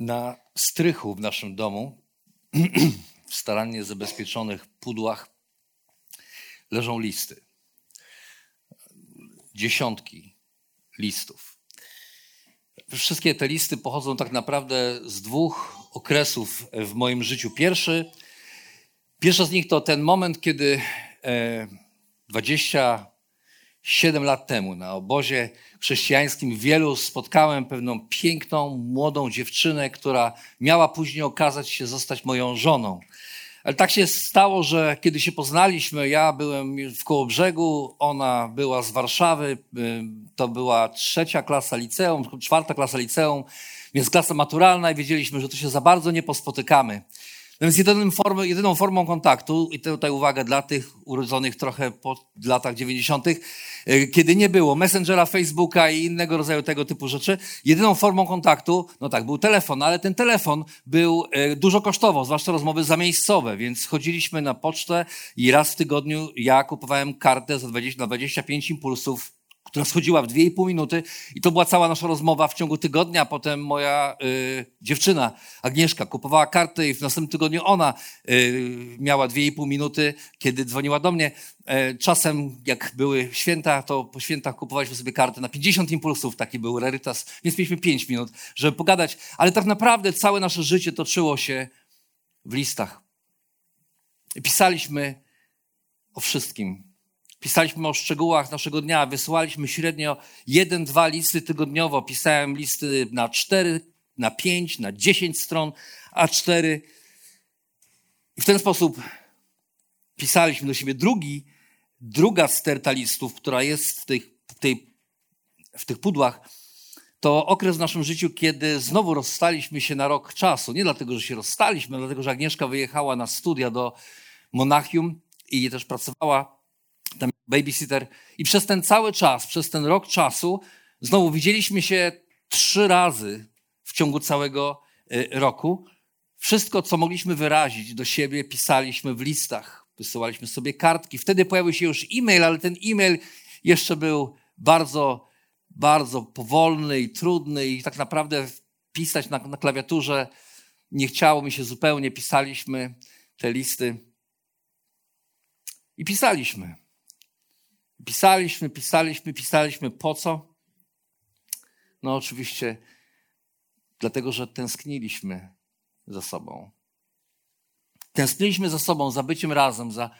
Na strychu w naszym domu, w starannie zabezpieczonych pudłach, leżą listy. Dziesiątki listów. Wszystkie te listy pochodzą tak naprawdę z dwóch okresów w moim życiu. Pierwszy, pierwszy z nich to ten moment, kiedy e, 27 lat temu na obozie chrześcijańskim wielu spotkałem pewną piękną, młodą dziewczynę, która miała później okazać się zostać moją żoną. Ale tak się stało, że kiedy się poznaliśmy, ja byłem w Kołobrzegu, ona była z Warszawy, to była trzecia klasa liceum, czwarta klasa liceum, więc klasa maturalna i wiedzieliśmy, że tu się za bardzo nie pospotykamy. Więc jedyną formą, jedyną formą kontaktu, i tutaj uwaga dla tych urodzonych trochę po latach 90., e, kiedy nie było Messengera, Facebooka i innego rodzaju tego typu rzeczy, jedyną formą kontaktu, no tak, był telefon, ale ten telefon był e, dużo kosztował, zwłaszcza rozmowy zamiejscowe, więc chodziliśmy na pocztę i raz w tygodniu ja kupowałem kartę za 20, na 25 impulsów która schodziła w 2,5 minuty i to była cała nasza rozmowa w ciągu tygodnia. Potem moja y, dziewczyna Agnieszka kupowała kartę i w następnym tygodniu ona y, miała 2,5 minuty, kiedy dzwoniła do mnie. E, czasem, jak były święta, to po świętach kupowaliśmy sobie kartę na 50 impulsów, taki był rarytas, więc mieliśmy 5 minut, żeby pogadać. Ale tak naprawdę całe nasze życie toczyło się w listach. Pisaliśmy o wszystkim, Pisaliśmy o szczegółach naszego dnia, wysyłaliśmy średnio jeden, dwa listy tygodniowo. Pisałem listy na cztery, na pięć, na dziesięć stron A4. I w ten sposób pisaliśmy do siebie. Drugi, druga sterta listów, która jest w tych, w, tej, w tych pudłach, to okres w naszym życiu, kiedy znowu rozstaliśmy się na rok czasu. Nie dlatego, że się rozstaliśmy, ale dlatego, że Agnieszka wyjechała na studia do Monachium i też pracowała babysitter. I przez ten cały czas, przez ten rok czasu, znowu widzieliśmy się trzy razy w ciągu całego y, roku. Wszystko, co mogliśmy wyrazić do siebie, pisaliśmy w listach, wysyłaliśmy sobie kartki. Wtedy pojawił się już e-mail, ale ten e-mail jeszcze był bardzo, bardzo powolny i trudny, i tak naprawdę pisać na, na klawiaturze nie chciało mi się zupełnie. Pisaliśmy te listy i pisaliśmy. Pisaliśmy, pisaliśmy, pisaliśmy. Po co? No, oczywiście, dlatego, że tęskniliśmy za sobą. Tęskniliśmy za sobą, za byciem razem, za,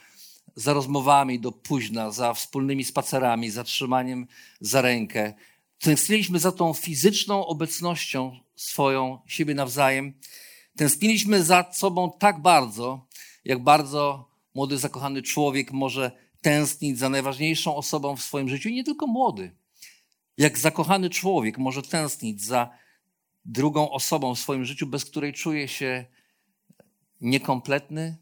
za rozmowami do późna, za wspólnymi spacerami, za trzymaniem za rękę. Tęskniliśmy za tą fizyczną obecnością swoją, siebie nawzajem. Tęskniliśmy za sobą tak bardzo, jak bardzo młody, zakochany człowiek może tęsknić za najważniejszą osobą w swoim życiu i nie tylko młody. Jak zakochany człowiek może tęsknić za drugą osobą w swoim życiu, bez której czuje się niekompletny,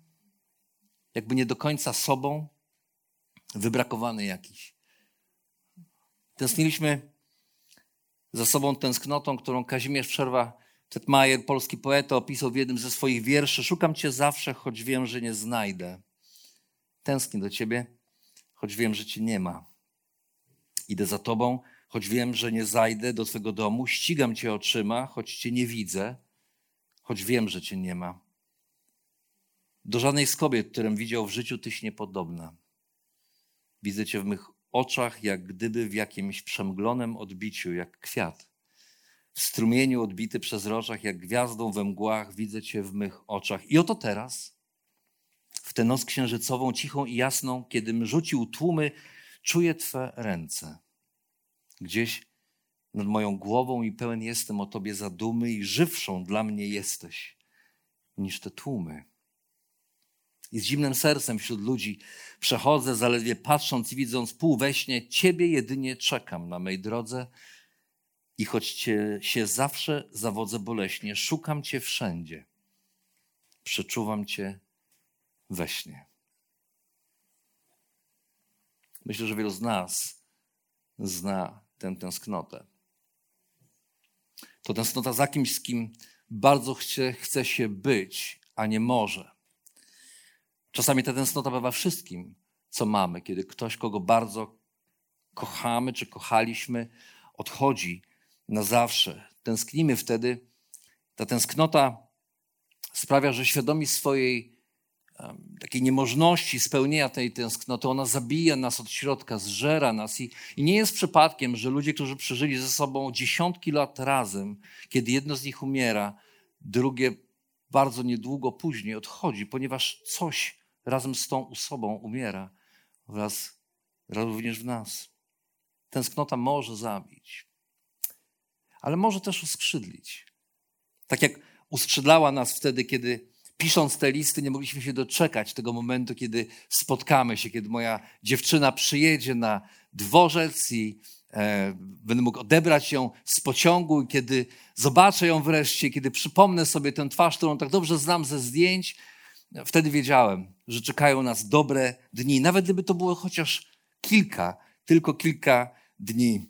jakby nie do końca sobą, wybrakowany jakiś. Tęskniliśmy za sobą tęsknotą, którą Kazimierz Przerwa Tetmajer, polski poeta, opisał w jednym ze swoich wierszy. Szukam cię zawsze, choć wiem, że nie znajdę. Tęsknię do ciebie choć wiem, że cię nie ma. Idę za tobą, choć wiem, że nie zajdę do twego domu. Ścigam cię oczyma, choć cię nie widzę, choć wiem, że cię nie ma. Do żadnej z kobiet, którym widział w życiu, tyś niepodobna. Widzę cię w mych oczach, jak gdyby w jakimś przemglonym odbiciu, jak kwiat. W strumieniu odbity przez roczach, jak gwiazdą we mgłach, widzę cię w mych oczach. I oto teraz w tę noc księżycową, cichą i jasną, kiedym rzucił tłumy, czuję Twe ręce. Gdzieś nad moją głową i pełen jestem o Tobie zadumy i żywszą dla mnie jesteś niż te tłumy. I z zimnym sercem wśród ludzi przechodzę, zaledwie patrząc i widząc pół we śnie, Ciebie jedynie czekam na mej drodze i choć Cię się zawsze zawodzę boleśnie, szukam Cię wszędzie. Przeczuwam Cię we śnie. Myślę, że wielu z nas zna tę tęsknotę. To tęsknota za kimś, z kim bardzo chce, chce się być, a nie może. Czasami ta tęsknota bywa wszystkim, co mamy, kiedy ktoś, kogo bardzo kochamy czy kochaliśmy, odchodzi na zawsze. Tęsknimy wtedy. Ta tęsknota sprawia, że świadomi swojej takiej niemożności spełnienia tej tęsknoty, ona zabija nas od środka, zżera nas. I, I, nie jest przypadkiem, że ludzie, którzy przeżyli ze sobą dziesiątki lat razem, kiedy jedno z nich umiera, drugie bardzo niedługo później odchodzi, ponieważ coś razem z tą osobą umiera wraz również w nas. Tęsknota może zabić, ale może też uskrzydlić. Tak jak uskrzydlała nas wtedy, kiedy pisząc te listy, nie mogliśmy się doczekać tego momentu, kiedy spotkamy się, kiedy moja dziewczyna przyjedzie na dworzec i e, będę mógł odebrać ją z pociągu, kiedy zobaczę ją wreszcie, kiedy przypomnę sobie tę twarz, którą tak dobrze znam ze zdjęć, wtedy wiedziałem, że czekają nas dobre dni, nawet gdyby to było chociaż kilka, tylko kilka dni.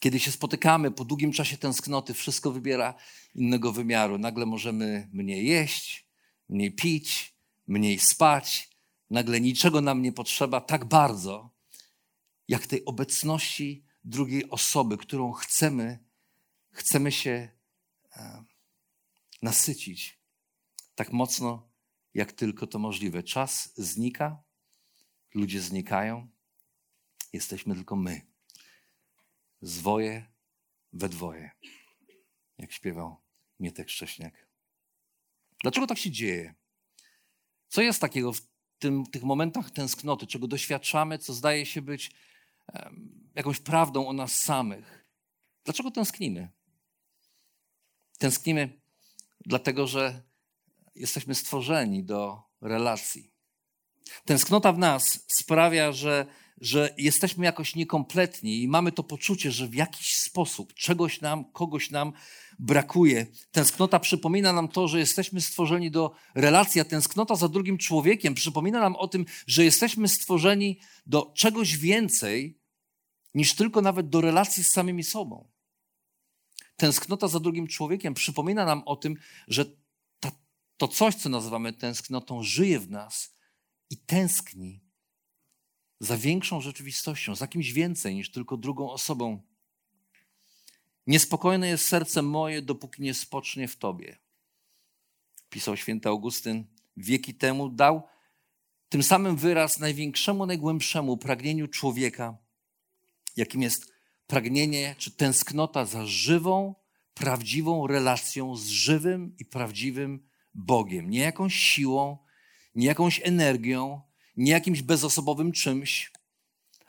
Kiedy się spotykamy po długim czasie tęsknoty, wszystko wybiera innego wymiaru. Nagle możemy mniej jeść, mniej pić, mniej spać. Nagle niczego nam nie potrzeba tak bardzo, jak tej obecności drugiej osoby, którą chcemy, chcemy się e, nasycić tak mocno, jak tylko to możliwe. Czas znika, ludzie znikają, jesteśmy tylko my. Zwoje we dwoje, jak śpiewał Mietek Szcześniak. Dlaczego tak się dzieje? Co jest takiego w tym, tych momentach tęsknoty, czego doświadczamy, co zdaje się być jakąś prawdą o nas samych? Dlaczego tęsknimy? Tęsknimy dlatego, że jesteśmy stworzeni do relacji. Tęsknota w nas sprawia, że, że jesteśmy jakoś niekompletni i mamy to poczucie, że w jakiś sposób czegoś nam, kogoś nam brakuje. Tęsknota przypomina nam to, że jesteśmy stworzeni do relacji, a tęsknota za drugim człowiekiem przypomina nam o tym, że jesteśmy stworzeni do czegoś więcej niż tylko nawet do relacji z samymi sobą. Tęsknota za drugim człowiekiem przypomina nam o tym, że ta, to coś, co nazywamy tęsknotą, żyje w nas i tęskni za większą rzeczywistością, za kimś więcej niż tylko drugą osobą. Niespokojne jest serce moje, dopóki nie spocznie w Tobie. Pisał święty Augustyn wieki temu, dał tym samym wyraz największemu, najgłębszemu pragnieniu człowieka, jakim jest pragnienie czy tęsknota za żywą, prawdziwą relacją z żywym i prawdziwym Bogiem. Nie jakąś siłą, nie jakąś energią, nie jakimś bezosobowym czymś,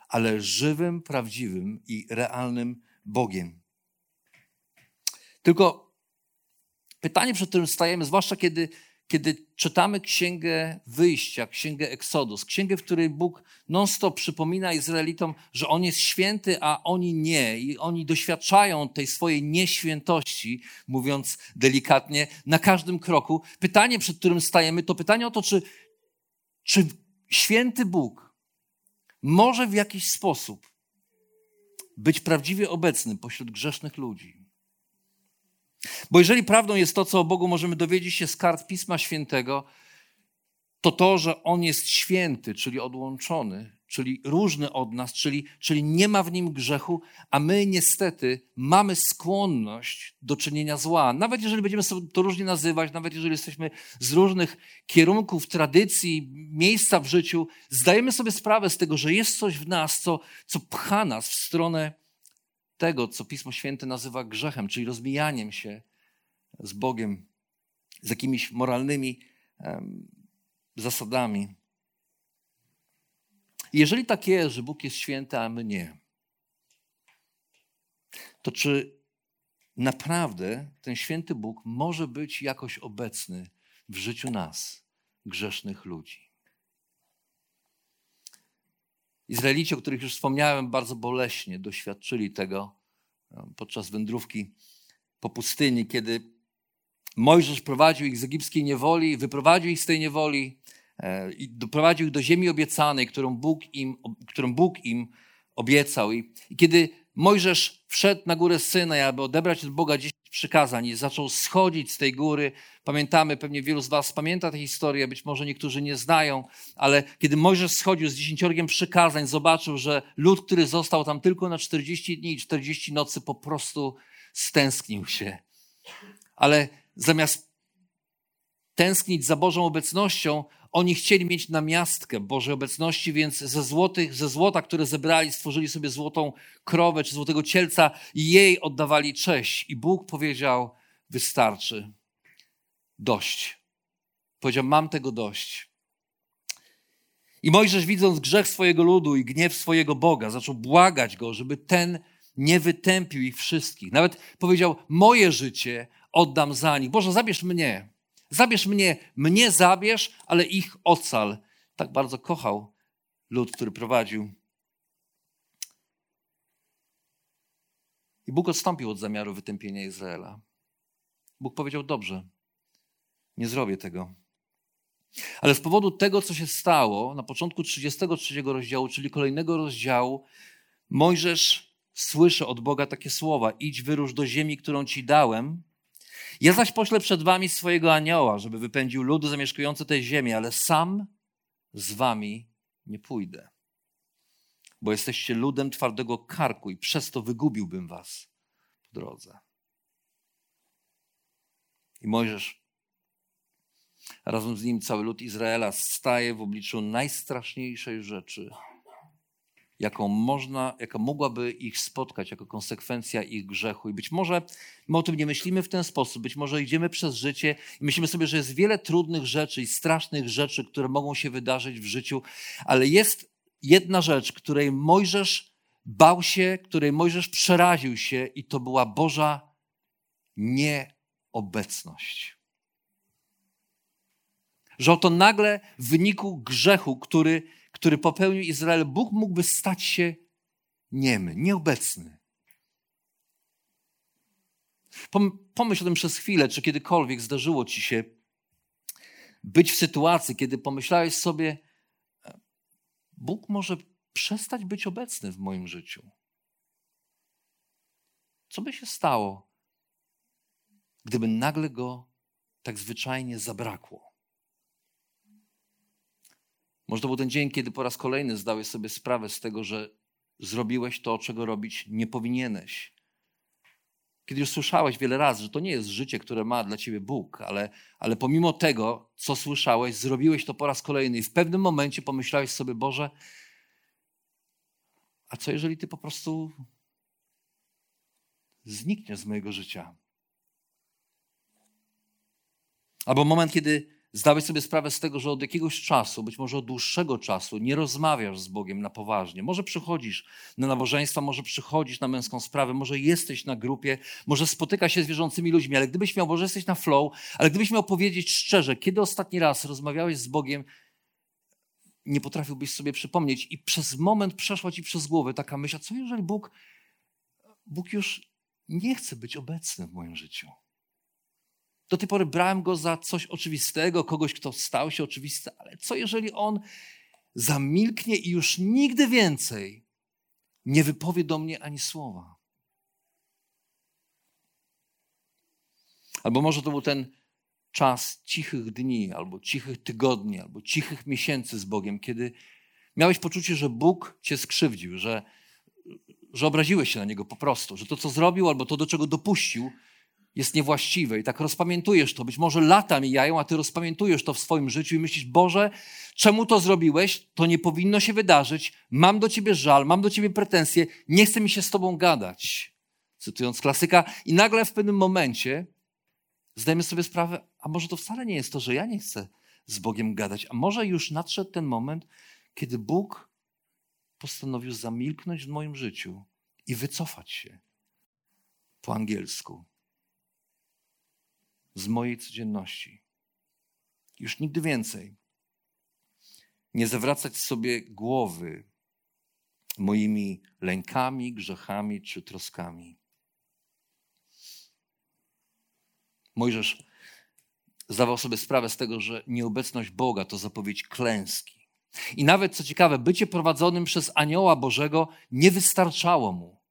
ale żywym, prawdziwym i realnym Bogiem. Tylko pytanie, przed którym stajemy, zwłaszcza kiedy, kiedy czytamy Księgę Wyjścia, Księgę Eksodus, księgę, w której Bóg non-stop przypomina Izraelitom, że On jest święty, a oni nie. I oni doświadczają tej swojej nieświętości, mówiąc delikatnie, na każdym kroku. Pytanie, przed którym stajemy, to pytanie o to, czy, czy święty Bóg może w jakiś sposób być prawdziwie obecny pośród grzesznych ludzi. Bo jeżeli prawdą jest to, co o Bogu możemy dowiedzieć się z kart Pisma Świętego, to to, że On jest święty, czyli odłączony, czyli różny od nas, czyli, czyli nie ma w nim grzechu, a my niestety mamy skłonność do czynienia zła. Nawet jeżeli będziemy sobie to różnie nazywać, nawet jeżeli jesteśmy z różnych kierunków, tradycji, miejsca w życiu, zdajemy sobie sprawę z tego, że jest coś w nas, co, co pcha nas w stronę tego, co Pismo Święte nazywa grzechem, czyli rozmijaniem się z Bogiem, z jakimiś moralnymi zasadami. Jeżeli tak jest, że Bóg jest święty, a my nie, to czy naprawdę ten święty Bóg może być jakoś obecny w życiu nas, grzesznych ludzi. Izraelici, o których już wspomniałem, bardzo boleśnie doświadczyli tego e, podczas wędrówki po pustyni, kiedy Mojżesz prowadził ich z egipskiej niewoli, wyprowadził ich z tej niewoli e, i doprowadził ich do ziemi obiecanej, którą Bóg im, którą Bóg im obiecał. I, kiedy Mojżesz wszedł na górę Synaj, aby odebrać od Boga dziesięć przykazań i zaczął schodzić z tej góry. Pamiętamy, pewnie wielu z was pamięta tę historię, być może niektórzy nie znają, ale kiedy Mojżesz schodził z dziesięciorgiem przykazań, zobaczył, że lud, który został tam tylko na 40 dni i 40 nocy, po prostu stęsknił się. Ale zamiast tęsknić za Bożą obecnością, oni chcieli mieć namiastkę Bożej obecności, więc ze, złotych, ze złota, które zebrali, stworzyli sobie złotą krowę czy złotego cielca i jej oddawali cześć. I Bóg powiedział: Wystarczy. Dość. Powiedział: Mam tego dość. I Mojżesz, widząc grzech swojego ludu i gniew swojego Boga, zaczął błagać go, żeby ten nie wytępił ich wszystkich. Nawet powiedział: Moje życie oddam za nich. Boże, zabierz mnie. Zabierz mnie, mnie zabierz, ale ich ocal. Tak bardzo kochał lud, który prowadził. I Bóg odstąpił od zamiaru wytępienia Izraela. Bóg powiedział: Dobrze, nie zrobię tego. Ale z powodu tego, co się stało na początku 33 rozdziału, czyli kolejnego rozdziału, Mojżesz słyszy od Boga takie słowa: Idź, wyrusz do ziemi, którą ci dałem, ja zaś poślę przed wami swojego anioła, żeby wypędził ludy zamieszkujące tej ziemi, ale sam z wami nie pójdę. Bo jesteście ludem twardego karku i przez to wygubiłbym was po drodze. I Mojżesz, razem z nim cały lud Izraela staje w obliczu najstraszniejszej rzeczy, jaką można, jaka mogłaby ich spotkać jako konsekwencja ich grzechu. I być może my o tym nie myślimy w ten sposób, być może idziemy przez życie i myślimy sobie, że jest wiele trudnych rzeczy i strasznych rzeczy, które mogą się wydarzyć w życiu, ale jest jedna rzecz, której Mojżesz bał się, której Mojżesz przeraził się i to była Boża nieobecność. Że oto nagle w wyniku grzechu, który który popełnił Izrael, Bóg mógłby stać się niemy, nieobecny. Pomyśl o tym przez chwilę, czy kiedykolwiek zdarzyło ci się być w sytuacji, kiedy pomyślałeś sobie, Bóg może przestać być obecny w moim życiu. Co by się stało, gdyby nagle go tak zwyczajnie zabrakło? Może to był ten dzień, kiedy po raz kolejny zdałeś sobie sprawę z tego, że zrobiłeś to, czego robić nie powinieneś. Kiedy już słyszałeś wiele razy, że to nie jest życie, które ma dla ciebie Bóg, ale, ale pomimo tego, co słyszałeś, zrobiłeś to po raz kolejny i w pewnym momencie pomyślałeś sobie, Boże, a co jeżeli Ty po prostu znikniesz z mojego życia? Albo moment, kiedy zdałeś sobie sprawę z tego, że od jakiegoś czasu, być może od dłuższego czasu, nie rozmawiasz z Bogiem na poważnie. Może przychodzisz na nabożeństwa, może przychodzisz na męską sprawę, może jesteś na grupie, może spotyka się z wierzącymi ludźmi, ale gdybyś miał, może jesteś na flow, ale gdybyś miał powiedzieć szczerze, kiedy ostatni raz rozmawiałeś z Bogiem, nie potrafiłbyś sobie przypomnieć i przez moment przeszła ci przez głowę taka myśl, co jeżeli Bóg, Bóg już nie chce być obecny w moim życiu? Do tej pory brałem go za coś oczywistego, kogoś, kto stał się oczywisty, ale co jeżeli on zamilknie i już nigdy więcej nie wypowie do mnie ani słowa? Albo może to był ten czas cichych dni, albo cichych tygodni, albo cichych miesięcy z Bogiem, kiedy miałeś poczucie, że Bóg cię skrzywdził, że, że obraziłeś się na niego po prostu, że to, co zrobił, albo to, do czego dopuścił, jest niewłaściwe i tak rozpamiętujesz to. Być może lata mijają, a ty rozpamiętujesz to w swoim życiu i myślisz, Boże, czemu to zrobiłeś? To nie powinno się wydarzyć. Mam do ciebie żal, mam do ciebie pretensje, nie chce mi się z tobą gadać. Cytując klasyka. I nagle w pewnym momencie zdajemy sobie sprawę, a może to wcale nie jest to, że ja nie chcę z Bogiem gadać, a może już nadszedł ten moment, kiedy Bóg postanowił zamilknąć w moim życiu i wycofać się po angielsku z mojej codzienności już nigdy więcej nie zawracać sobie głowy moimi lękami, grzechami czy troskami. Mojżesz zdawał sobie sprawę z tego, że nieobecność Boga to zapowiedź klęski. I nawet, co ciekawe, bycie prowadzonym przez anioła Bożego nie wystarczało mu.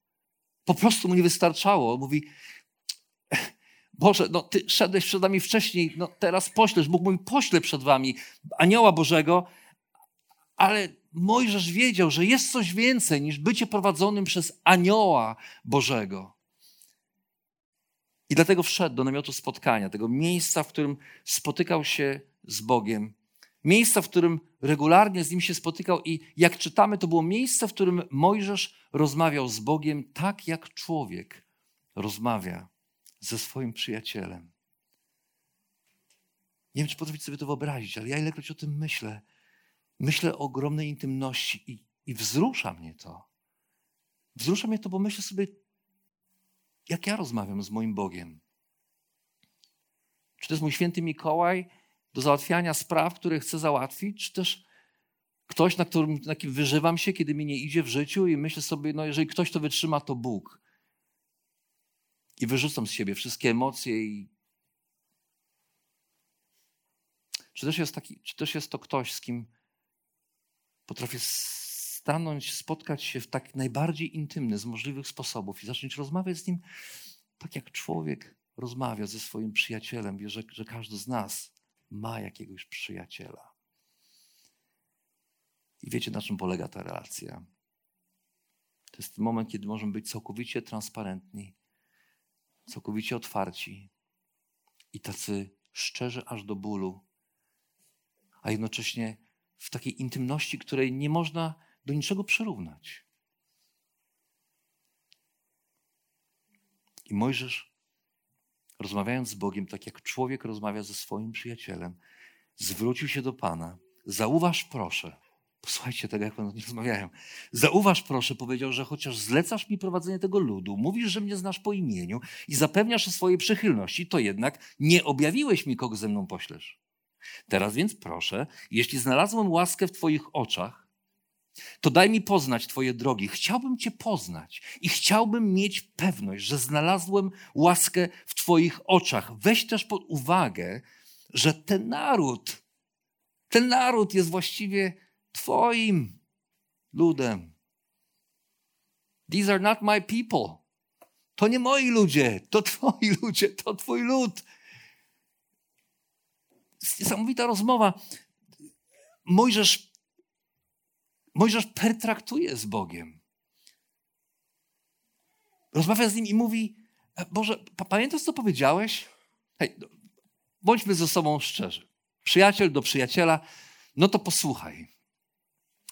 Po prostu mu nie wystarczało. Mówi, Boże, no ty szedłeś przed nami wcześniej, no teraz poślesz. Bóg mówi, poślę przed wami anioła Bożego, ale Mojżesz wiedział, że jest coś więcej niż bycie prowadzonym przez anioła Bożego. I dlatego wszedł do namiotu spotkania, tego miejsca, w którym spotykał się z Bogiem. Miejsca, w którym regularnie z nim się spotykał, i jak czytamy, to było miejsce, w którym Mojżesz rozmawiał z Bogiem tak, jak człowiek rozmawia swoim przyjacielem. Nie wiem, czy potraficie sobie to wyobrazić, ale ja ilekroć o tym myślę, myślę o ogromnej intymności i, i wzrusza mnie to. Wzrusza mnie to, bo myślę sobie, jak ja rozmawiam z moim Bogiem. Czy to jest mój święty Mikołaj do załatwiania spraw, które chcę załatwić, czy też ktoś, na, którym, na kim wyżywam się, kiedy mi nie idzie w życiu i myślę sobie, no jeżeli ktoś to wytrzyma, to Bóg. I wyrzucam z siebie wszystkie emocje i czy też jest, taki, czy też jest to ktoś, z kim potrafię stanąć, spotkać się w tak najbardziej intymny z możliwych sposobów i zacząć rozmawiać z nim tak, jak człowiek rozmawia ze swoim przyjacielem. Wie, że, że każdy z nas ma jakiegoś przyjaciela. I wiecie, na czym polega ta relacja? To jest moment, kiedy możemy być całkowicie transparentni, całkowicie otwarci i tacy szczerzy aż do bólu, a jednocześnie w takiej intymności, której nie można do niczego przyrównać. I Mojżesz, rozmawiając z Bogiem, tak jak człowiek rozmawia ze swoim przyjacielem, zwrócił się do Pana. Zauważ proszę, posłuchajcie tego, jak oni rozmawiają. Zauważ proszę, powiedział, że chociaż zlecasz mi prowadzenie tego ludu, mówisz, że mnie znasz po imieniu i zapewniasz o swojej przychylności, to jednak nie objawiłeś mi, kogo ze mną poślesz. Teraz więc proszę, jeśli znalazłem łaskę w Twoich oczach, to daj mi poznać Twoje drogi. Chciałbym Cię poznać i chciałbym mieć pewność, że znalazłem łaskę w Twoich oczach. Weź też pod uwagę, że ten naród, ten naród jest właściwie Twoim ludem. These are not my people. To nie moi ludzie, to Twoi ludzie, to Twój lud niesamowita rozmowa. Mojżesz, Mojżesz pertraktuje z Bogiem. Rozmawia z nim i mówi: e, Boże, pamiętasz, co powiedziałeś? Hej, bądźmy ze sobą szczerzy. Przyjaciel do przyjaciela, no to posłuchaj.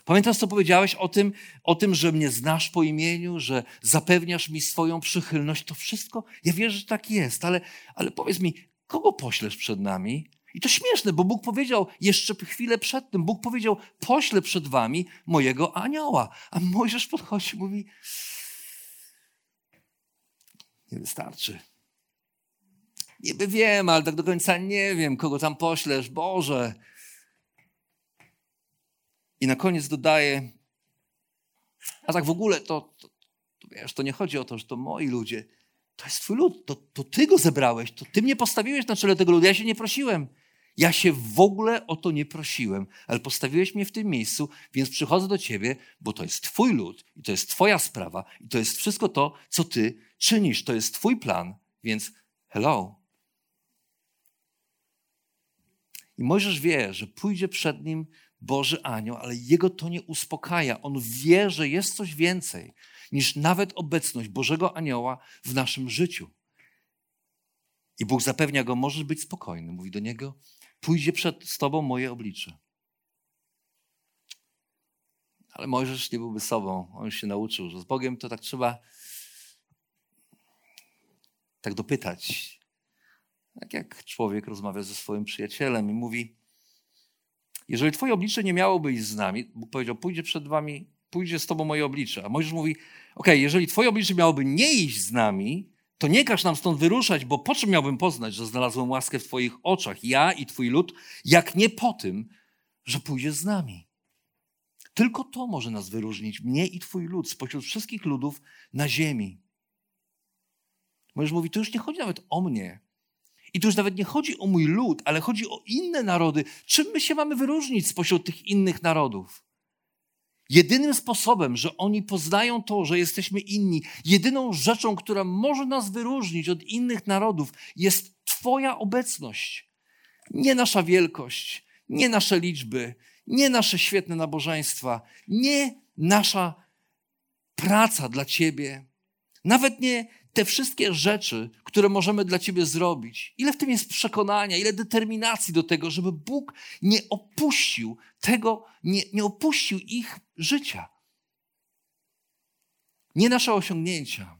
Pamiętasz, co powiedziałeś o tym, o tym, że mnie znasz po imieniu, że zapewniasz mi swoją przychylność? To wszystko, ja wierzę, że tak jest, ale, ale powiedz mi, kogo poślesz przed nami? I to śmieszne, bo Bóg powiedział jeszcze chwilę przed tym, Bóg powiedział, poślę przed wami mojego anioła. A Mojżesz podchodzi i mówi, nie wystarczy. Niby wiem, ale tak do końca nie wiem, kogo tam poślesz, Boże. I na koniec dodaje, a tak w ogóle to, to, to wiesz, to nie chodzi o to, że to moi ludzie. To jest twój lud, to, to ty go zebrałeś, to ty mnie postawiłeś na czele tego ludu, ja się nie prosiłem. Ja się w ogóle o to nie prosiłem, ale postawiłeś mnie w tym miejscu, więc przychodzę do ciebie, bo to jest twój lud i to jest twoja sprawa i to jest wszystko to, co ty czynisz. To jest twój plan, więc hello. I Mojżesz wie, że pójdzie przed nim Boży anioł, ale jego to nie uspokaja. On wie, że jest coś więcej niż nawet obecność Bożego anioła w naszym życiu. I Bóg zapewnia go, możesz być spokojny. Mówi do niego, pójdzie przed tobą moje oblicze. Ale Mojżesz nie byłby sobą. On się nauczył, że z Bogiem to tak trzeba tak dopytać. Tak jak człowiek rozmawia ze swoim przyjacielem i mówi, jeżeli twoje oblicze nie miałoby iść z nami, Bóg powiedział, pójdzie przed wami, pójdzie z tobą moje oblicze. A Mojżesz mówi, ok, jeżeli twoje oblicze miałoby nie iść z nami, to nie każ nam stąd wyruszać, bo po czym miałbym poznać, że znalazłem łaskę w Twoich oczach, ja i Twój lud, jak nie po tym, że pójdziesz z nami. Tylko to może nas wyróżnić, mnie i Twój lud, spośród wszystkich ludów na ziemi. Możesz mówić, to już nie chodzi nawet o mnie. I tu już nawet nie chodzi o mój lud, ale chodzi o inne narody. Czym my się mamy wyróżnić spośród tych innych narodów? Jedynym sposobem, że oni poznają to, że jesteśmy inni, jedyną rzeczą, która może nas wyróżnić od innych narodów, jest Twoja obecność. Nie nasza wielkość, nie nasze liczby, nie nasze świetne nabożeństwa, nie nasza praca dla Ciebie, nawet nie te wszystkie rzeczy, które możemy dla Ciebie zrobić. Ile w tym jest przekonania, ile determinacji do tego, żeby Bóg nie opuścił tego, nie, nie opuścił ich życia. Nie nasze osiągnięcia,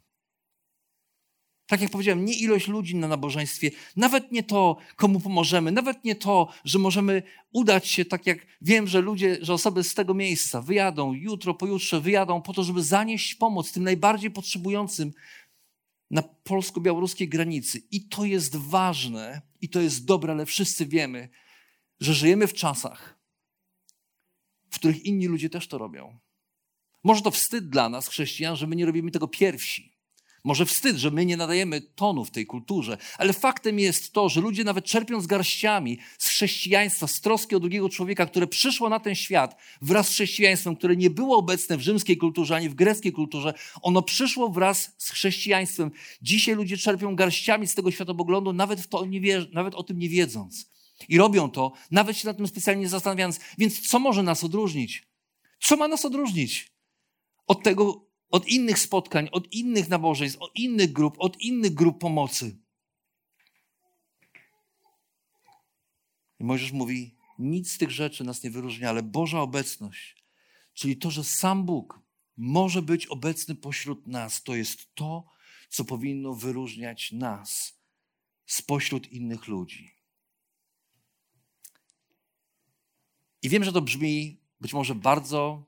tak jak powiedziałem, nie ilość ludzi na nabożeństwie, nawet nie to, komu pomożemy, nawet nie to, że możemy udać się, tak jak wiem, że ludzie, że osoby z tego miejsca wyjadą jutro, pojutrze, wyjadą po to, żeby zanieść pomoc tym najbardziej potrzebującym na polsko-białoruskiej granicy. I to jest ważne, i to jest dobre, ale wszyscy wiemy, że żyjemy w czasach, w których inni ludzie też to robią. Może to wstyd dla nas, chrześcijan, że my nie robimy tego pierwsi. Może wstyd, że my nie nadajemy tonu w tej kulturze, ale faktem jest to, że ludzie nawet czerpią z garściami z chrześcijaństwa, z troski o drugiego człowieka, które przyszło na ten świat wraz z chrześcijaństwem, które nie było obecne w rzymskiej kulturze ani w greckiej kulturze, ono przyszło wraz z chrześcijaństwem. Dzisiaj ludzie czerpią garściami z tego światopoglądu, nawet, w to nie nawet o tym nie wiedząc. I robią to, nawet się nad tym specjalnie zastanawiając. Więc co może nas odróżnić? Co ma nas odróżnić od tego od innych spotkań, od innych nabożeństw, od innych grup, od innych grup pomocy. I Mojżesz mówi, nic z tych rzeczy nas nie wyróżnia, ale Boża obecność, czyli to, że sam Bóg może być obecny pośród nas, to jest to, co powinno wyróżniać nas spośród innych ludzi. I wiem, że to brzmi być może bardzo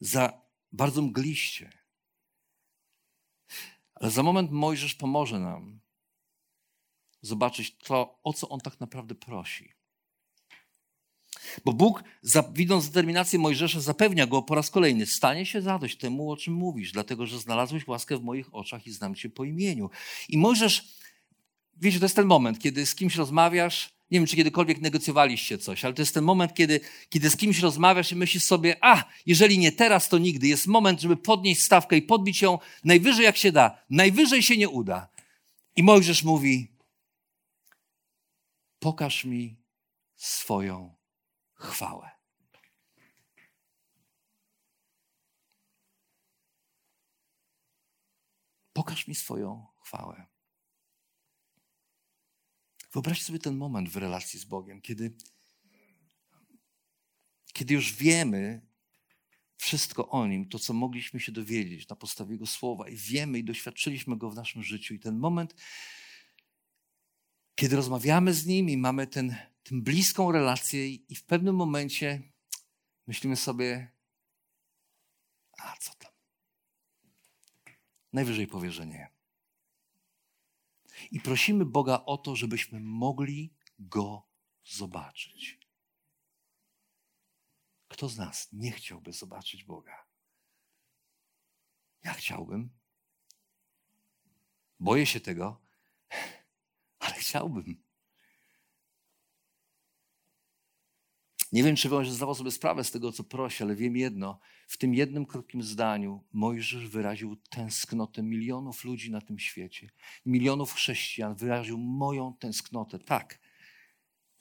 za bardzo mgliście. Ale za moment Mojżesz pomoże nam zobaczyć to, o co on tak naprawdę prosi. Bo Bóg, widząc determinację Mojżesza, zapewnia go po raz kolejny: stanie się zadość temu, o czym mówisz, dlatego że znalazłeś łaskę w moich oczach i znam cię po imieniu. I Mojżesz, wiecie, to jest ten moment, kiedy z kimś rozmawiasz nie wiem, czy kiedykolwiek negocjowaliście coś, ale to jest ten moment, kiedy, kiedy z kimś rozmawiasz i myślisz sobie, a, jeżeli nie teraz, to nigdy. Jest moment, żeby podnieść stawkę i podbić ją najwyżej jak się da. Najwyżej się nie uda. I Mojżesz mówi, pokaż mi swoją chwałę. Pokaż mi swoją chwałę. Wyobraźcie sobie ten moment w relacji z Bogiem, kiedy, kiedy już wiemy wszystko o Nim, to co mogliśmy się dowiedzieć na podstawie Jego słowa i wiemy i doświadczyliśmy Go w naszym życiu. I ten moment, kiedy rozmawiamy z Nim i mamy ten, tę bliską relację i w pewnym momencie myślimy sobie, a co tam? Najwyżej powie, że nie. I prosimy Boga o to, żebyśmy mogli Go zobaczyć. Kto z nas nie chciałby zobaczyć Boga? Ja chciałbym. Boję się tego, ale chciałbym. Nie wiem, czy Mojżesz zdawał sobie sprawę z tego, co prosi, ale wiem jedno. W tym jednym krótkim zdaniu Mojżesz wyraził tęsknotę milionów ludzi na tym świecie. Milionów chrześcijan wyraził moją tęsknotę. Tak,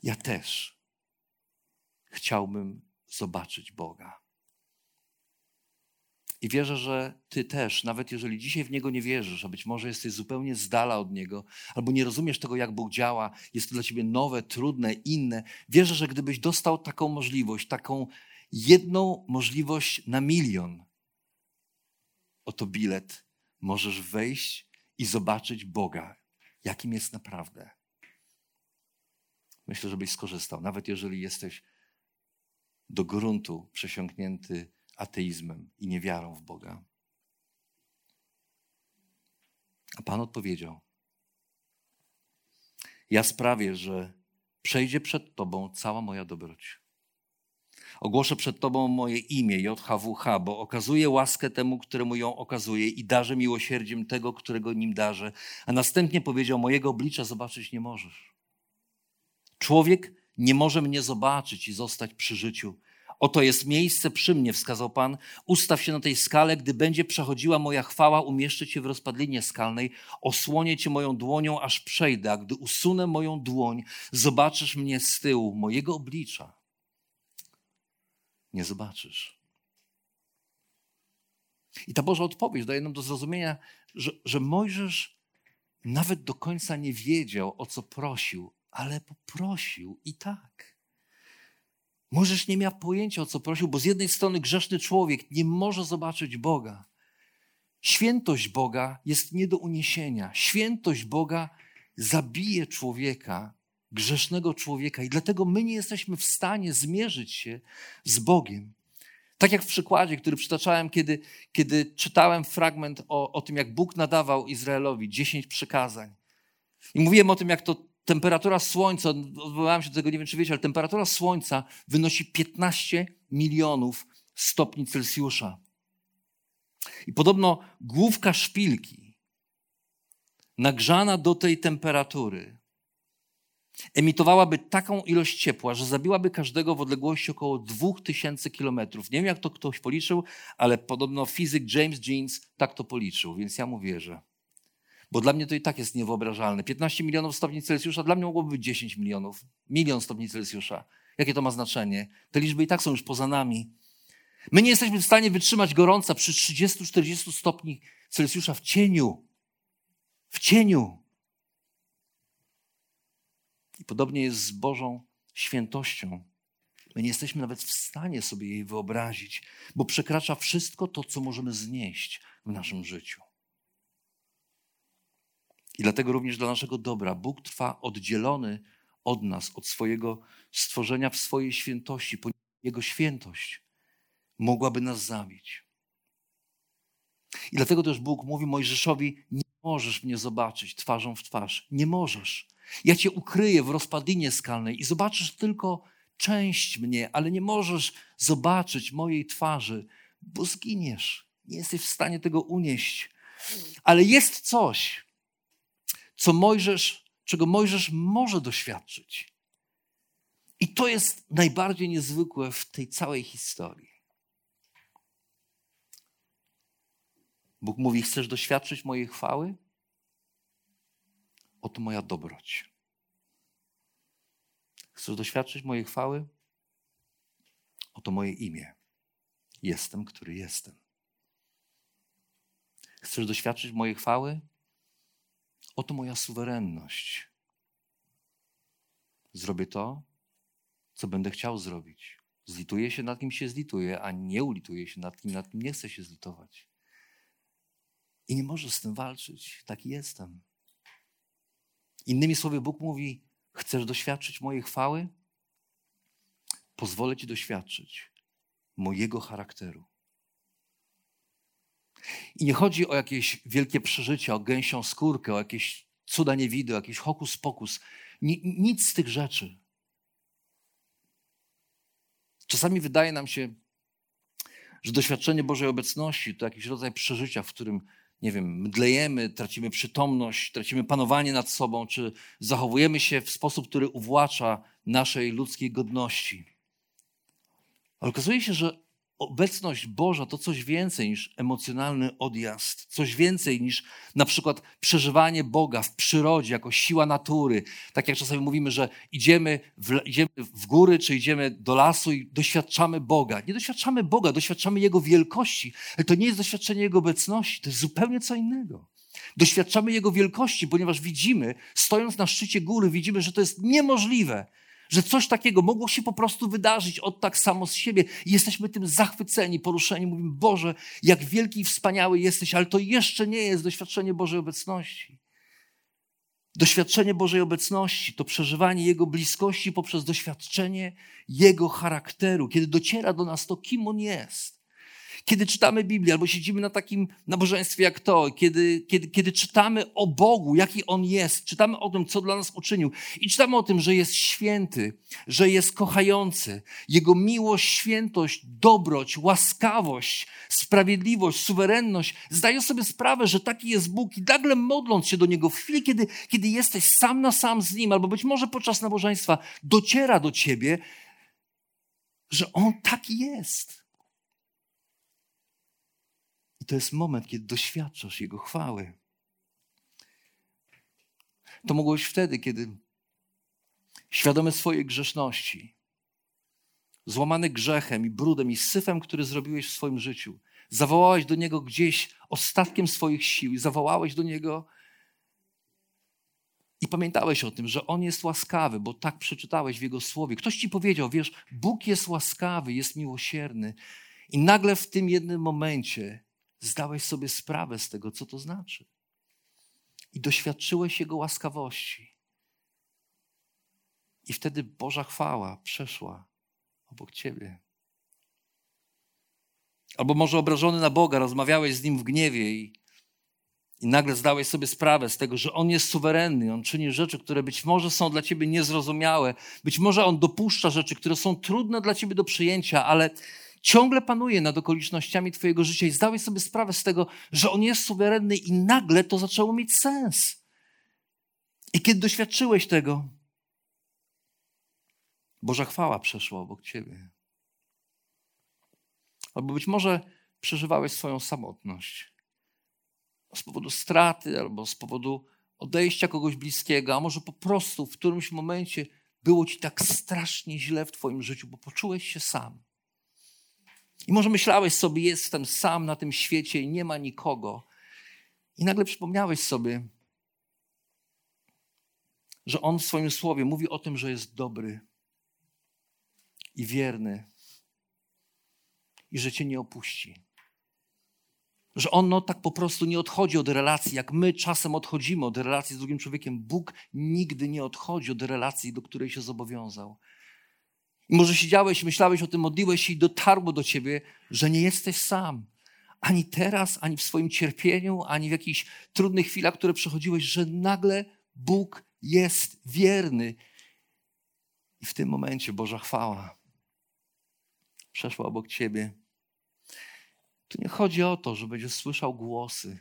ja też chciałbym zobaczyć Boga. I wierzę, że Ty też, nawet jeżeli dzisiaj w Niego nie wierzysz, a być może jesteś zupełnie z dala od Niego, albo nie rozumiesz tego, jak Bóg działa, jest to dla Ciebie nowe, trudne, inne, wierzę, że gdybyś dostał taką możliwość, taką jedną możliwość na milion, oto bilet, możesz wejść i zobaczyć Boga, jakim jest naprawdę. Myślę, żebyś skorzystał, nawet jeżeli jesteś do gruntu przesiąknięty ateizmem i niewiarą w Boga. A Pan odpowiedział: Ja sprawię, że przejdzie przed Tobą cała moja dobroć. Ogłoszę przed Tobą moje imię, JHWH, bo okazuję łaskę temu, któremu ją okazuję i darzę miłosierdziem tego, którego nim darzę. A następnie powiedział, mojego oblicza zobaczyć nie możesz. Człowiek nie może mnie zobaczyć i zostać przy życiu. Oto jest miejsce przy mnie, wskazał Pan. Ustaw się na tej skale, gdy będzie przechodziła moja chwała, umieszczę cię w rozpadlinie skalnej, osłonię cię moją dłonią, aż przejdę, a gdy usunę moją dłoń, zobaczysz mnie z tyłu, mojego oblicza. Nie zobaczysz. I ta Boża odpowiedź daje nam do zrozumienia, że, że Mojżesz nawet do końca nie wiedział, o co prosił, ale poprosił i tak. Możesz nie miał pojęcia, o co prosił, bo z jednej strony grzeszny człowiek nie może zobaczyć Boga. Świętość Boga jest nie do uniesienia. Świętość Boga zabije człowieka, grzesznego człowieka, i dlatego my nie jesteśmy w stanie zmierzyć się z Bogiem. Tak jak w przykładzie, który przytaczałem, kiedy, kiedy czytałem fragment o, o tym, jak Bóg nadawał Izraelowi dziesięć przykazań. I mówiłem o tym, jak to temperatura Słońca, odwołałem się do tego, nie wiem czy wiecie, ale temperatura Słońca wynosi 15 milionów stopni Celsjusza. I podobno główka szpilki nagrzana do tej temperatury emitowałaby taką ilość ciepła, że zabiłaby każdego w odległości około 2000 kilometrów. Nie wiem, jak to ktoś policzył, ale podobno fizyk James Jeans tak to policzył, więc ja mu wierzę. Bo dla mnie to i tak jest niewyobrażalne. 15 milionów stopni Celsjusza dla mnie mogłoby być 10 milionów. Milion stopni Celsjusza. Jakie to ma znaczenie? Te liczby i tak są już poza nami. My nie jesteśmy w stanie wytrzymać gorąca przy 30-40 stopni Celsjusza w cieniu. W cieniu. I podobnie jest z Bożą świętością. My nie jesteśmy nawet w stanie sobie jej wyobrazić, bo przekracza wszystko to, co możemy znieść w naszym życiu. I dlatego również dla naszego dobra Bóg trwa oddzielony od nas, od swojego stworzenia w swojej świętości, ponieważ Jego świętość mogłaby nas zabić. I dlatego też Bóg mówi Mojżeszowi: Nie możesz mnie zobaczyć twarzą w twarz. Nie możesz. Ja cię ukryję w rozpadinie skalnej i zobaczysz tylko część mnie, ale nie możesz zobaczyć mojej twarzy, bo zginiesz. Nie jesteś w stanie tego unieść. Ale jest coś, co Mojżesz, czego Mojżesz może doświadczyć. I to jest najbardziej niezwykłe w tej całej historii. Bóg mówi: Chcesz doświadczyć mojej chwały? Oto moja dobroć. Chcesz doświadczyć mojej chwały? Oto moje imię. Jestem, który jestem. Chcesz doświadczyć mojej chwały? Oto moja suwerenność. Zrobię to, co będę chciał zrobić. Zlituję się nad kim się zlituję, a nie ulituję się nad kim, nad kim nie chcę się zlitować. I nie możesz z tym walczyć. Taki jestem. Innymi słowy, Bóg mówi: Chcesz doświadczyć mojej chwały? Pozwolę ci doświadczyć mojego charakteru. I nie chodzi o jakieś wielkie przeżycia, o gęsią skórkę, o jakieś cuda niewidy, o jakiś hokus pokus. Nic z tych rzeczy. Czasami wydaje nam się, że doświadczenie Bożej obecności to jakiś rodzaj przeżycia, w którym nie wiem, mdlejemy, tracimy przytomność, tracimy panowanie nad sobą, czy zachowujemy się w sposób, który uwłacza naszej ludzkiej godności. Ale okazuje się, że obecność Boża to coś więcej niż emocjonalny odjazd, coś więcej niż na przykład przeżywanie Boga w przyrodzie jako siła natury. Tak jak czasami mówimy, że idziemy w, idziemy w góry czy idziemy do lasu i doświadczamy Boga. Nie doświadczamy Boga, doświadczamy Jego wielkości, ale to nie jest doświadczenie Jego obecności, to jest zupełnie co innego. Doświadczamy Jego wielkości, ponieważ widzimy, stojąc na szczycie góry, widzimy, że to jest niemożliwe, że coś takiego mogło się po prostu wydarzyć od tak samo z siebie. I jesteśmy tym zachwyceni, poruszeni. Mówimy, Boże, jak wielki i wspaniały jesteś, ale to jeszcze nie jest doświadczenie Bożej obecności. Doświadczenie Bożej obecności to przeżywanie Jego bliskości poprzez doświadczenie Jego charakteru, kiedy dociera do nas to, kim On jest. Kiedy czytamy Biblię albo siedzimy na takim nabożeństwie jak to, kiedy, kiedy, kiedy czytamy o Bogu, jaki On jest, czytamy o tym, co dla nas uczynił i czytamy o tym, że jest święty, że jest kochający, Jego miłość, świętość, dobroć, łaskawość, sprawiedliwość, suwerenność, zdaję sobie sprawę, że taki jest Bóg i nagle modląc się do Niego w chwili, kiedy, kiedy jesteś sam na sam z Nim, albo być może podczas nabożeństwa, dociera do Ciebie, że On taki jest. To jest moment, kiedy doświadczasz Jego chwały. To mogło być wtedy, kiedy świadomy swojej grzeszności, złamany grzechem i brudem i syfem, który zrobiłeś w swoim życiu, zawołałeś do Niego gdzieś ostatkiem swoich sił i zawołałeś do Niego i pamiętałeś o tym, że On jest łaskawy, bo tak przeczytałeś w Jego słowie. Ktoś ci powiedział, wiesz, Bóg jest łaskawy, jest miłosierny. I nagle w tym jednym momencie zdałeś sobie sprawę z tego, co to znaczy. I doświadczyłeś Jego łaskawości. I wtedy Boża chwała przeszła obok ciebie. Albo może obrażony na Boga, rozmawiałeś z Nim w gniewie i, i nagle zdałeś sobie sprawę z tego, że On jest suwerenny, On czyni rzeczy, które być może są dla ciebie niezrozumiałe, być może On dopuszcza rzeczy, które są trudne dla ciebie do przyjęcia, ale ciągle panuje nad okolicznościami Twojego życia i zdałeś sobie sprawę z tego, że On jest suwerenny i nagle to zaczęło mieć sens. I kiedy doświadczyłeś tego, Boża chwała przeszła obok Ciebie. Albo być może przeżywałeś swoją samotność z powodu straty albo z powodu odejścia kogoś bliskiego, a może po prostu w którymś momencie było Ci tak strasznie źle w Twoim życiu, bo poczułeś się sam. I może myślałeś sobie, jestem sam na tym świecie i nie ma nikogo. I nagle przypomniałeś sobie, że On w swoim słowie mówi o tym, że jest dobry i wierny i że Cię nie opuści. Że On no, tak po prostu nie odchodzi od relacji, jak my czasem odchodzimy od relacji z drugim człowiekiem. Bóg nigdy nie odchodzi od relacji, do której się zobowiązał. Może siedziałeś, myślałeś o tym, modliłeś się i dotarło do ciebie, że nie jesteś sam. Ani teraz, ani w swoim cierpieniu, ani w jakichś trudnych chwilach, które przechodziłeś, że nagle Bóg jest wierny. I w tym momencie Boża chwała przeszła obok ciebie. Tu nie chodzi o to, że będziesz słyszał głosy.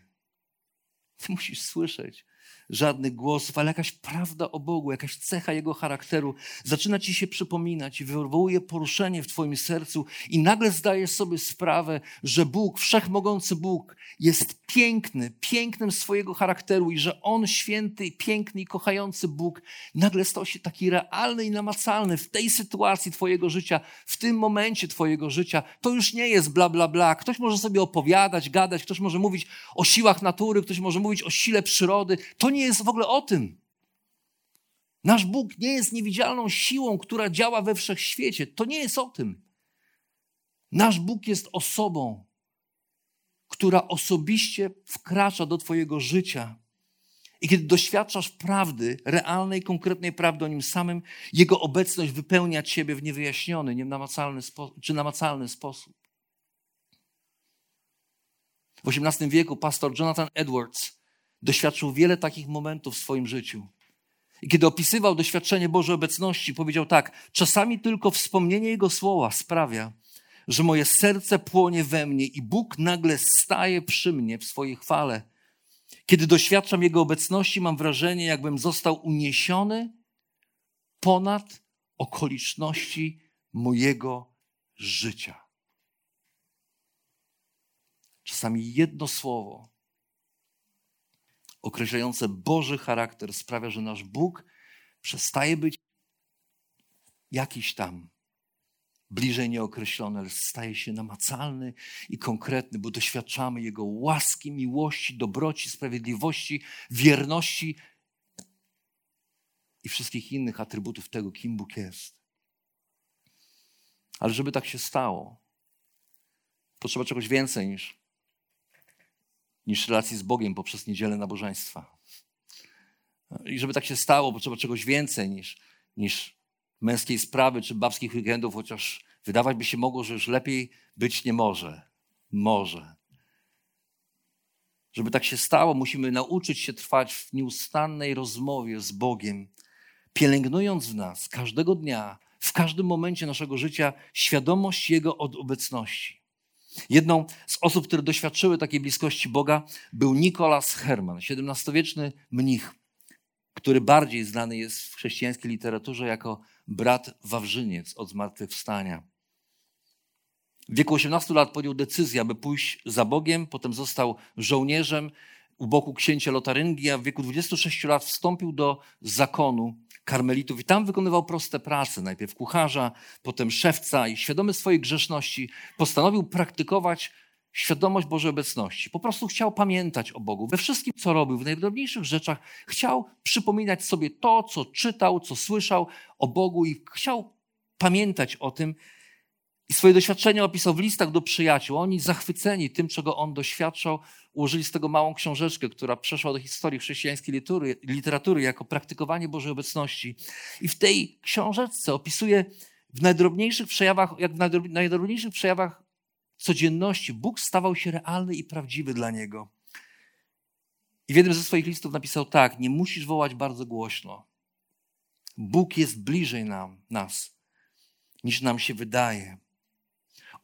Ty musisz słyszeć żadnych głosów, ale jakaś prawda o Bogu, jakaś cecha Jego charakteru zaczyna ci się przypominać i wywołuje poruszenie w Twoim sercu, i nagle zdajesz sobie sprawę, że Bóg, wszechmogący Bóg, jest piękny, pięknym swojego charakteru i że On, święty, piękny i kochający Bóg, nagle stał się taki realny i namacalny w tej sytuacji Twojego życia, w tym momencie Twojego życia. To już nie jest bla, bla, bla. Ktoś może sobie opowiadać, gadać, ktoś może mówić o siłach natury, ktoś może mówić o sile przyrody. To nie jest w ogóle o tym. Nasz Bóg nie jest niewidzialną siłą, która działa we wszechświecie. To nie jest o tym. Nasz Bóg jest osobą, która osobiście wkracza do Twojego życia. I kiedy doświadczasz prawdy, realnej, konkretnej prawdy o Nim samym, Jego obecność wypełnia Ciebie w niewyjaśniony, nienamacalny spo- czy namacalny sposób. W XVIII wieku pastor Jonathan Edwards doświadczył wiele takich momentów w swoim życiu. I kiedy opisywał doświadczenie Bożej obecności, powiedział tak: Czasami tylko wspomnienie Jego słowa sprawia, że moje serce płonie we mnie i Bóg nagle staje przy mnie w swojej chwale. Kiedy doświadczam Jego obecności, mam wrażenie, jakbym został uniesiony ponad okoliczności mojego życia. Czasami jedno słowo określające Boży charakter sprawia, że nasz Bóg przestaje być jakiś tam bliżej nieokreślony, ale staje się namacalny i konkretny, bo doświadczamy Jego łaski, miłości, dobroci, sprawiedliwości, wierności i wszystkich innych atrybutów tego, kim Bóg jest. Ale żeby tak się stało, potrzeba czegoś więcej niż niż relacji z Bogiem poprzez niedzielę nabożeństwa. I żeby tak się stało, potrzeba czegoś więcej niż, niż męskiej sprawy czy babskich weekendów, chociaż wydawać by się mogło, że już lepiej być nie może. Może. Żeby tak się stało, musimy nauczyć się trwać w nieustannej rozmowie z Bogiem, pielęgnując w nas każdego dnia, w każdym momencie naszego życia świadomość Jego obecności. Jedną z osób, które doświadczyły takiej bliskości Boga, był Nikolas Herman, XVII-wieczny mnich, który bardziej znany jest w chrześcijańskiej literaturze jako brat Wawrzyniec od zmartwychwstania. W wieku 18 lat podjął decyzję, aby pójść za Bogiem, potem został żołnierzem u boku księcia Lotaryngi, a w wieku 26 lat wstąpił do zakonu karmelitów i tam wykonywał proste prace. Najpierw kucharza, potem szewca i świadomy swojej grzeszności postanowił praktykować świadomość Bożej obecności. Po prostu chciał pamiętać o Bogu. We wszystkim, co robił, w najdrobniejszych rzeczach, chciał przypominać sobie to, co czytał, co słyszał o Bogu i chciał pamiętać o tym. I swoje doświadczenia opisał w listach do przyjaciół. Oni zachwyceni tym, czego on doświadczał, ułożyli z tego małą książeczkę, która przeszła do historii chrześcijańskiej literatury jako praktykowanie Bożej obecności. I w tej książeczce opisuje w najdrobniejszych przejawach, jak w najdrobniejszych przejawach codzienności Bóg stawał się realny i prawdziwy dla niego. I w jednym ze swoich listów napisał tak: Nie musisz wołać bardzo głośno. Bóg jest bliżej nam, nas, niż nam się wydaje.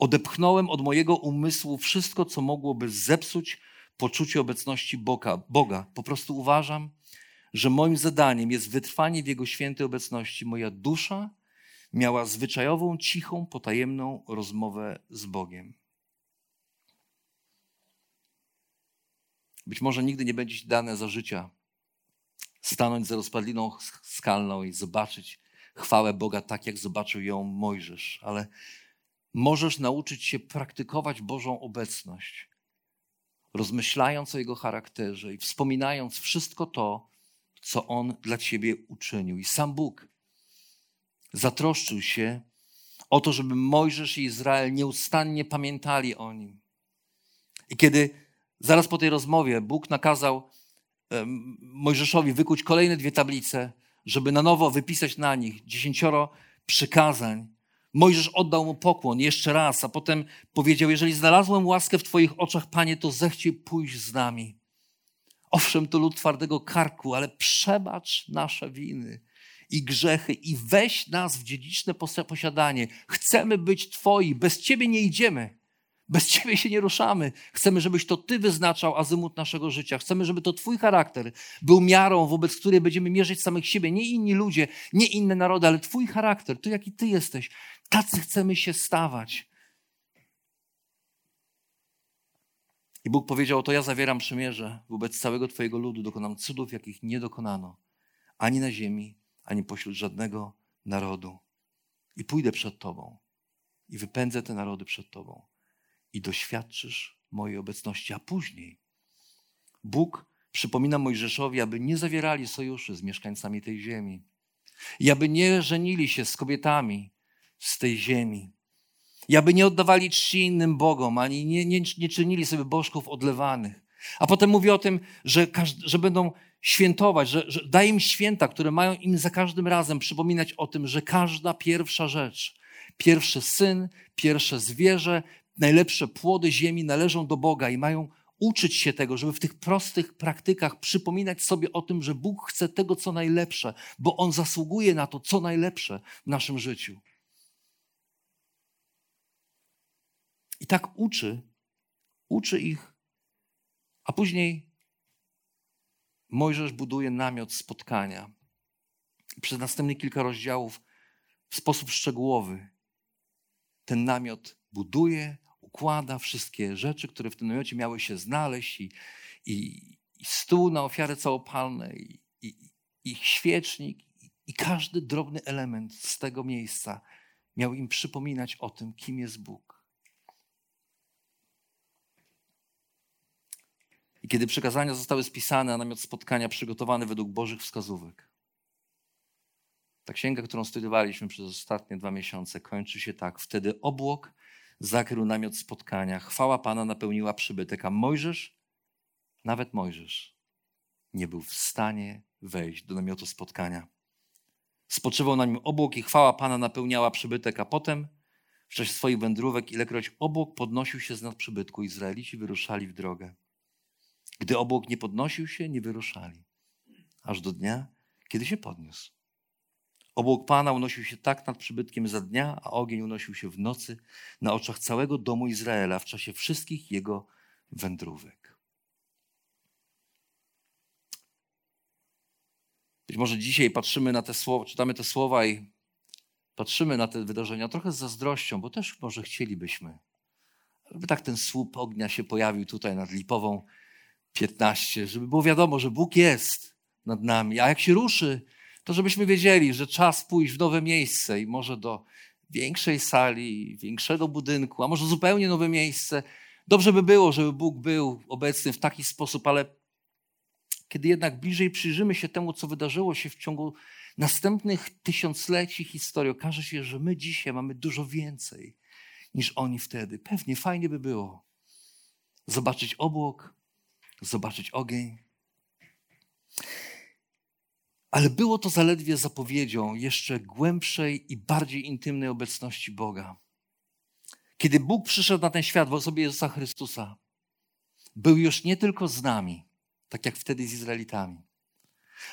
Odepchnąłem od mojego umysłu wszystko, co mogłoby zepsuć poczucie obecności Boga. Boga. Po prostu uważam, że moim zadaniem jest wytrwanie w Jego świętej obecności. Moja dusza miała zwyczajową, cichą, potajemną rozmowę z Bogiem. Być może nigdy nie będzie ci dane za życia stanąć za rozpadliną skalną i zobaczyć chwałę Boga tak, jak zobaczył ją Mojżesz, ale możesz nauczyć się praktykować Bożą obecność, rozmyślając o Jego charakterze i wspominając wszystko to, co On dla ciebie uczynił. I sam Bóg zatroszczył się o to, żeby Mojżesz i Izrael nieustannie pamiętali o Nim. I kiedy Zaraz po tej rozmowie Bóg nakazał Mojżeszowi wykuć kolejne dwie tablice, żeby na nowo wypisać na nich dziesięcioro przykazań. Mojżesz oddał mu pokłon jeszcze raz, a potem powiedział: Jeżeli znalazłem łaskę w Twoich oczach, Panie, to zechciej pójść z nami. Owszem, to lud twardego karku, ale przebacz nasze winy i grzechy i weź nas w dziedziczne posiadanie. Chcemy być Twoi, bez Ciebie nie idziemy. Bez Ciebie się nie ruszamy. Chcemy, żebyś to Ty wyznaczał azymut naszego życia. Chcemy, żeby to Twój charakter był miarą, wobec której będziemy mierzyć samych siebie. Nie inni ludzie, nie inne narody, ale Twój charakter, to jaki Ty jesteś. Tacy chcemy się stawać. I Bóg powiedział: To ja zawieram przymierze wobec całego Twojego ludu, dokonam cudów, jakich nie dokonano ani na ziemi, ani pośród żadnego narodu. I pójdę przed Tobą i wypędzę te narody przed Tobą i doświadczysz mojej obecności. A później Bóg przypomina Mojżeszowi, aby nie zawierali sojuszy z mieszkańcami tej ziemi i aby nie żenili się z kobietami z tej ziemi. I aby nie oddawali czci innym bogom, ani nie, nie, nie czynili sobie bożków odlewanych. A potem mówi o tym, że, że będą świętować, że, że im święta, które mają im za każdym razem przypominać o tym, że każda pierwsza rzecz, pierwszy syn, pierwsze zwierzę, najlepsze płody ziemi należą do Boga i mają uczyć się tego, żeby w tych prostych praktykach przypominać sobie o tym, że Bóg chce tego, co najlepsze, bo On zasługuje na to, co najlepsze w naszym życiu. I tak uczy, uczy ich, a później Mojżesz buduje namiot spotkania. Przez następne kilka rozdziałów w sposób szczegółowy ten namiot buduje, układa wszystkie rzeczy, które w tym namiocie miały się znaleźć i, i, i stół na ofiarę całopalne i, i, i świecznik i każdy drobny element z tego miejsca miał im przypominać o tym, kim jest Bóg. I kiedy przykazania zostały spisane, a namiot spotkania przygotowany według Bożych wskazówek, ta księga, którą studiowaliśmy przez ostatnie dwa miesiące, kończy się tak. Wtedy obłok zakrył namiot spotkania. Chwała Pana napełniła przybytek, a Mojżesz, nawet Mojżesz, nie był w stanie wejść do namiotu spotkania. Spoczywał na nim obłok i chwała Pana napełniała przybytek, a potem w czasie swoich wędrówek, ilekroć obłok podnosił się z nad przybytku, Izraelici wyruszali w drogę. Gdy obłok nie podnosił się, nie wyruszali. Aż do dnia, kiedy się podniósł. Obłok Pana unosił się tak nad przybytkiem za dnia, a ogień unosił się w nocy na oczach całego domu Izraela w czasie wszystkich jego wędrówek. Być może dzisiaj patrzymy na te słowa, czytamy te słowa i patrzymy na te wydarzenia trochę z zazdrością, bo też może chcielibyśmy, żeby tak ten słup ognia się pojawił tutaj nad Lipową 15, żeby było wiadomo, że Bóg jest nad nami, a jak się ruszy, to żebyśmy wiedzieli, że czas pójść w nowe miejsce i może do większej sali, większego budynku, a może zupełnie nowe miejsce. Dobrze by było, żeby Bóg był obecny w taki sposób, ale kiedy jednak bliżej przyjrzymy się temu, co wydarzyło się w ciągu następnych tysiącleci historii, okaże się, że my dzisiaj mamy dużo więcej niż oni wtedy. Pewnie fajnie by było zobaczyć obłok, zobaczyć ogień. Ale było to zaledwie zapowiedzią jeszcze głębszej i bardziej intymnej obecności Boga. Kiedy Bóg przyszedł na ten świat w osobie Jezusa Chrystusa, był już nie tylko z nami, tak jak wtedy z Izraelitami,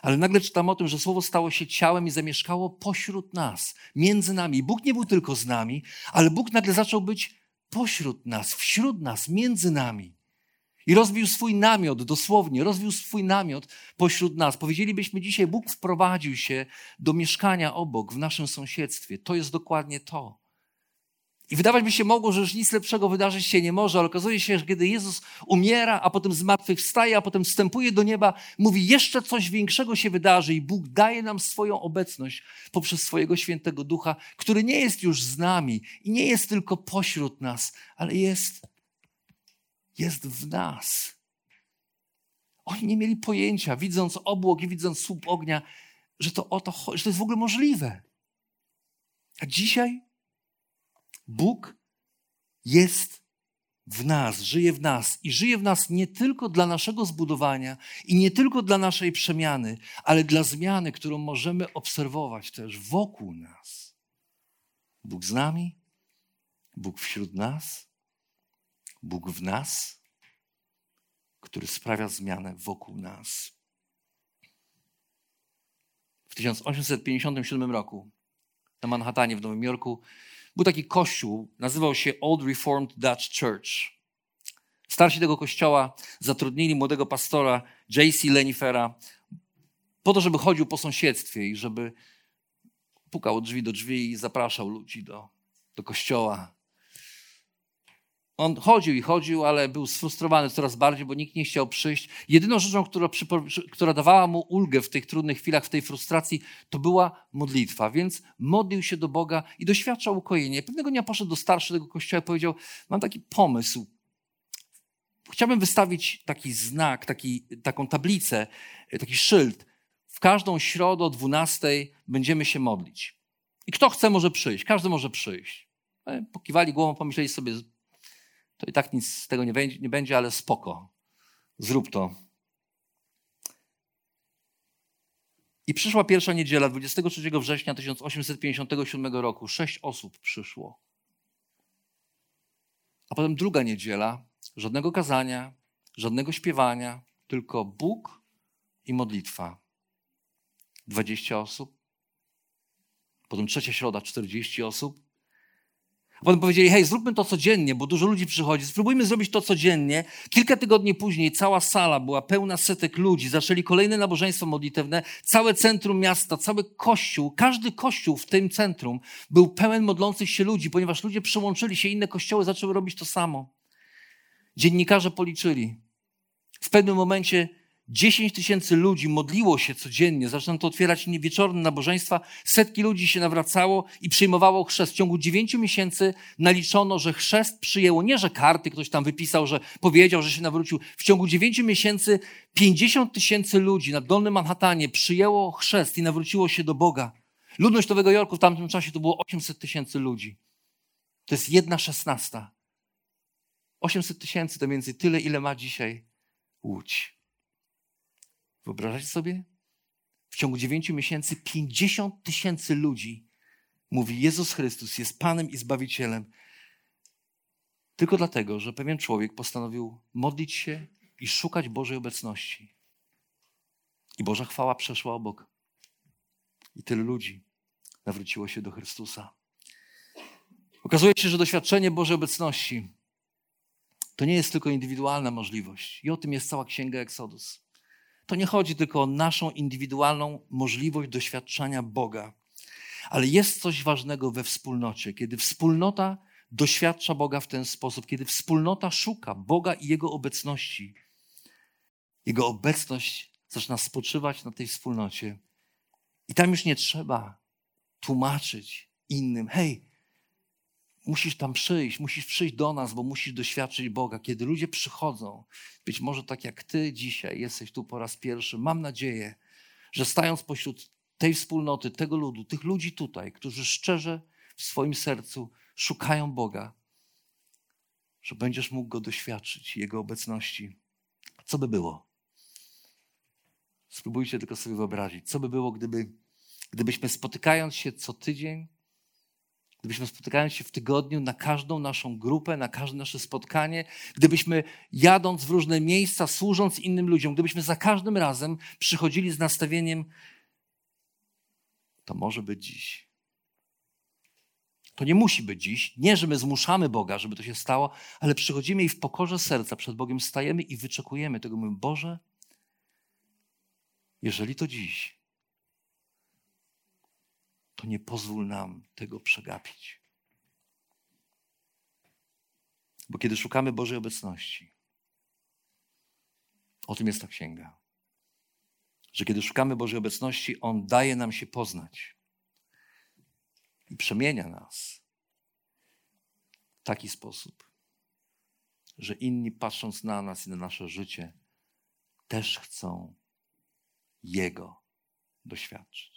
ale nagle czytam o tym, że Słowo stało się ciałem i zamieszkało pośród nas, między nami. Bóg nie był tylko z nami, ale Bóg nagle zaczął być pośród nas, wśród nas, między nami. I rozbił swój namiot, dosłownie, rozbił swój namiot pośród nas. Powiedzielibyśmy dzisiaj, Bóg wprowadził się do mieszkania obok, w naszym sąsiedztwie. To jest dokładnie to. I wydawać by się mogło, że już nic lepszego wydarzyć się nie może, ale okazuje się, że kiedy Jezus umiera, a potem zmartwychwstaje, a potem wstępuje do nieba, mówi, jeszcze coś większego się wydarzy i Bóg daje nam swoją obecność poprzez swojego świętego ducha, który nie jest już z nami i nie jest tylko pośród nas, ale jest jest w nas. Oni nie mieli pojęcia, widząc obłok i widząc słup ognia, że to o to że to jest w ogóle możliwe. A dzisiaj Bóg jest w nas, żyje w nas i żyje w nas nie tylko dla naszego zbudowania i nie tylko dla naszej przemiany, ale dla zmiany, którą możemy obserwować też wokół nas. Bóg z nami, Bóg wśród nas Bóg w nas, który sprawia zmianę wokół nas. W 1857 roku na Manhattanie w Nowym Jorku był taki kościół, nazywał się Old Reformed Dutch Church. Starsi tego kościoła zatrudnili młodego pastora J.C. Lenifera po to, żeby chodził po sąsiedztwie i żeby pukał od drzwi do drzwi i zapraszał ludzi do, do kościoła. On chodził i chodził, ale był sfrustrowany coraz bardziej, bo nikt nie chciał przyjść. Jedyną rzeczą, która, która dawała mu ulgę w tych trudnych chwilach, w tej frustracji, to była modlitwa. Więc modlił się do Boga i doświadczał ukojenia. Pewnego dnia poszedł do starszego kościoła i powiedział: Mam taki pomysł. Chciałbym wystawić taki znak, taki, taką tablicę, taki szyld. W każdą środę o 12 będziemy się modlić. I kto chce, może przyjść. Każdy może przyjść. E, pokiwali głową, pomyśleli sobie, to i tak nic z tego nie będzie, nie będzie ale spoko. Zrób to. I przyszła pierwsza niedziela, 23 września 1857 roku. Sześć osób przyszło. A potem druga niedziela, żadnego kazania, żadnego śpiewania, tylko Bóg i modlitwa. 20 osób. Potem trzecia środa, 40 osób. Potem powiedzieli, hej, zróbmy to codziennie, bo dużo ludzi przychodzi, spróbujmy zrobić to codziennie. Kilka tygodni później cała sala była pełna setek ludzi, zaczęli kolejne nabożeństwo modlitewne, całe centrum miasta, cały kościół, każdy kościół w tym centrum był pełen modlących się ludzi, ponieważ ludzie przyłączyli się, inne kościoły zaczęły robić to samo. Dziennikarze policzyli. W pewnym momencie 10 tysięcy ludzi modliło się codziennie, zaczęto otwierać wieczorne nabożeństwa, setki ludzi się nawracało i przyjmowało chrzest. W ciągu 9 miesięcy naliczono, że chrzest przyjęło, nie że karty ktoś tam wypisał, że powiedział, że się nawrócił. W ciągu 9 miesięcy 50 tysięcy ludzi na Dolnym Manhattanie przyjęło chrzest i nawróciło się do Boga. Ludność Nowego Jorku w tamtym czasie to było 800 tysięcy ludzi. To jest jedna szesnasta. 800 tysięcy to między tyle, ile ma dzisiaj Łódź. Wyobrażacie sobie? W ciągu 9 miesięcy 50 tysięcy ludzi mówi Jezus Chrystus jest Panem i Zbawicielem, tylko dlatego, że pewien człowiek postanowił modlić się i szukać Bożej obecności. I Boża chwała przeszła obok. I tyle ludzi nawróciło się do Chrystusa. Okazuje się, że doświadczenie Bożej obecności to nie jest tylko indywidualna możliwość. I o tym jest cała księga Eksodus. To nie chodzi tylko o naszą indywidualną możliwość doświadczania Boga, ale jest coś ważnego we wspólnocie, kiedy wspólnota doświadcza Boga w ten sposób, kiedy wspólnota szuka Boga i Jego obecności. Jego obecność zaczyna spoczywać na tej wspólnocie. I tam już nie trzeba tłumaczyć innym, hej, musisz tam przyjść, musisz przyjść do nas, bo musisz doświadczyć Boga. Kiedy ludzie przychodzą, być może tak jak ty dzisiaj jesteś tu po raz pierwszy, mam nadzieję, że stając pośród tej wspólnoty, tego ludu, tych ludzi tutaj, którzy szczerze w swoim sercu szukają Boga, że będziesz mógł Go doświadczyć, Jego obecności. Co by było? Spróbujcie tylko sobie wyobrazić, co by było, gdyby, gdybyśmy spotykając się co tydzień, gdybyśmy spotykając się w tygodniu na każdą naszą grupę, na każde nasze spotkanie, gdybyśmy jadąc w różne miejsca, służąc innym ludziom, gdybyśmy za każdym razem przychodzili z nastawieniem, to może być dziś. To nie musi być dziś. Nie, że my zmuszamy Boga, żeby to się stało, ale przychodzimy i w pokorze serca przed Bogiem stajemy i wyczekujemy tego. Mówimy, Boże, jeżeli to dziś, to nie pozwól nam tego przegapić. Bo kiedy szukamy Bożej obecności, o tym jest ta księga, że kiedy szukamy Bożej obecności, On daje nam się poznać i przemienia nas w taki sposób, że inni patrząc na nas i na nasze życie, też chcą Jego doświadczyć.